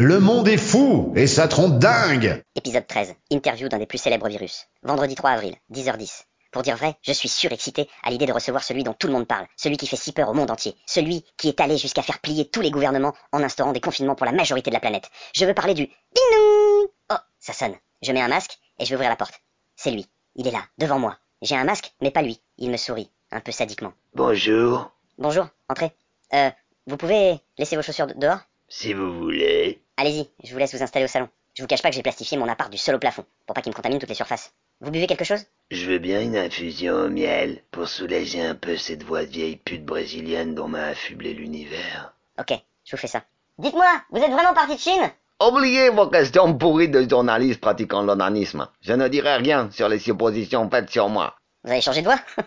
Le monde est fou et ça trompe dingue Épisode 13. Interview d'un des plus célèbres virus. Vendredi 3 avril, 10h10. Pour dire vrai, je suis surexcité à l'idée de recevoir celui dont tout le monde parle, celui qui fait si peur au monde entier, celui qui est allé jusqu'à faire plier tous les gouvernements en instaurant des confinements pour la majorité de la planète. Je veux parler du ding Oh, ça sonne. Je mets un masque et je vais ouvrir la porte. C'est lui. Il est là, devant moi. J'ai un masque, mais pas lui. Il me sourit, un peu sadiquement. Bonjour, Bonjour, entrez. Euh, vous pouvez laisser vos chaussures de- dehors? Si vous voulez. Allez-y, je vous laisse vous installer au salon. Je vous cache pas que j'ai plastifié mon appart du sol au plafond, pour pas qu'il me contamine toutes les surfaces. Vous buvez quelque chose? Je veux bien une infusion au miel pour soulager un peu cette voix de vieille pute brésilienne dont m'a affublé l'univers. Ok, je vous fais ça. Dites-moi, vous êtes vraiment parti de Chine? Oubliez vos questions pourries de journalistes pratiquant l'onanisme. Je ne dirai rien sur les suppositions faites sur moi. Vous avez changé de voix?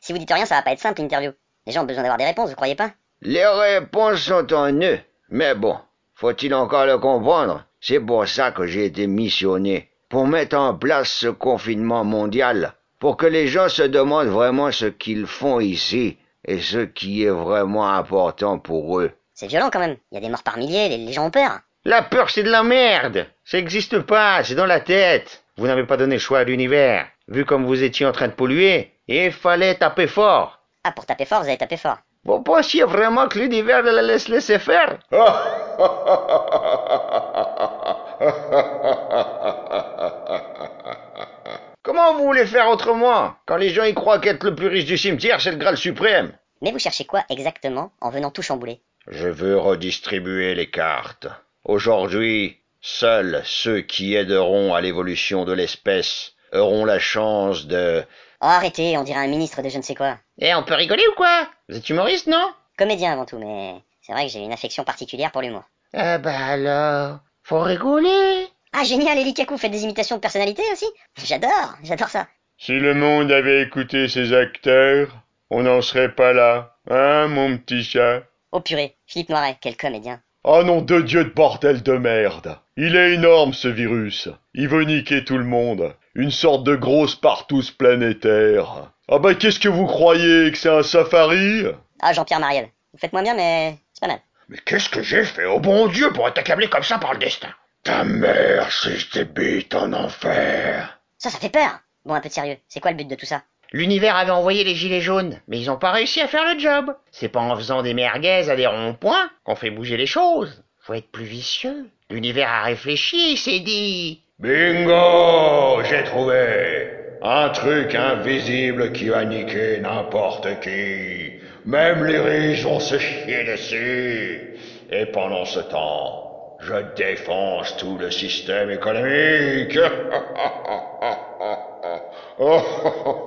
Si vous dites rien, ça va pas être simple l'interview. Les gens ont besoin d'avoir des réponses, vous croyez pas? Les réponses sont en eux. Mais bon, faut-il encore le comprendre? C'est pour ça que j'ai été missionné. Pour mettre en place ce confinement mondial. Pour que les gens se demandent vraiment ce qu'ils font ici. Et ce qui est vraiment important pour eux. C'est violent quand même. Il y a des morts par milliers, les, les gens ont peur. La peur, c'est de la merde. Ça n'existe pas, c'est dans la tête. Vous n'avez pas donné le choix à l'univers. Vu comme vous étiez en train de polluer, il fallait taper fort. Ah, pour taper fort, vous avez tapé fort. Vous pensiez vraiment que l'univers la laisse laisser faire Comment vous voulez faire autrement Quand les gens y croient qu'être le plus riche du cimetière, c'est le Graal suprême? Mais vous cherchez quoi exactement en venant tout chambouler? Je veux redistribuer les cartes. Aujourd'hui, seuls ceux qui aideront à l'évolution de l'espèce auront la chance de... Oh, arrêtez, on dirait un ministre de je ne sais quoi. Eh, on peut rigoler ou quoi? Vous êtes humoriste, non? Comédien avant tout, mais c'est vrai que j'ai une affection particulière pour l'humour. Ah bah alors, faut rigoler. Ah, génial, Eli Kaku, faites des imitations de personnalité aussi J'adore, j'adore ça. Si le monde avait écouté ses acteurs, on n'en serait pas là, hein, mon petit chat? Oh purée, Philippe Noiret, quel comédien. Oh nom de Dieu de bordel de merde Il est énorme ce virus. Il veut niquer tout le monde. Une sorte de grosse partouze planétaire. Ah bah qu'est-ce que vous croyez Que c'est un safari? Ah, Jean-Pierre Mariel. Vous faites moins bien, mais c'est pas mal. Mais qu'est-ce que j'ai fait? Au bon Dieu pour être accablé comme ça par le destin Ta mère si je t'ébite en enfer Ça, ça fait peur Bon, un peu de sérieux, c'est quoi le but de tout ça? L'univers avait envoyé les gilets jaunes, mais ils n'ont pas réussi à faire le job. C'est pas en faisant des merguez à des ronds-points qu'on fait bouger les choses. Faut être plus vicieux. L'univers a réfléchi, s'est dit... Bingo J'ai trouvé Un truc invisible qui va niquer n'importe qui. Même les riches vont se chier dessus. Et pendant ce temps, je défonce tout le système économique.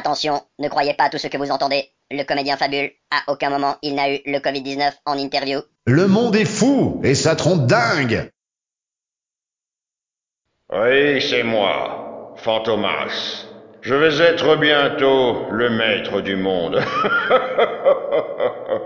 Attention, ne croyez pas tout ce que vous entendez. Le comédien fabule. À aucun moment il n'a eu le Covid-19 en interview. Le monde est fou et ça trompe dingue Oui, c'est moi, Fantomas. Je vais être bientôt le maître du monde.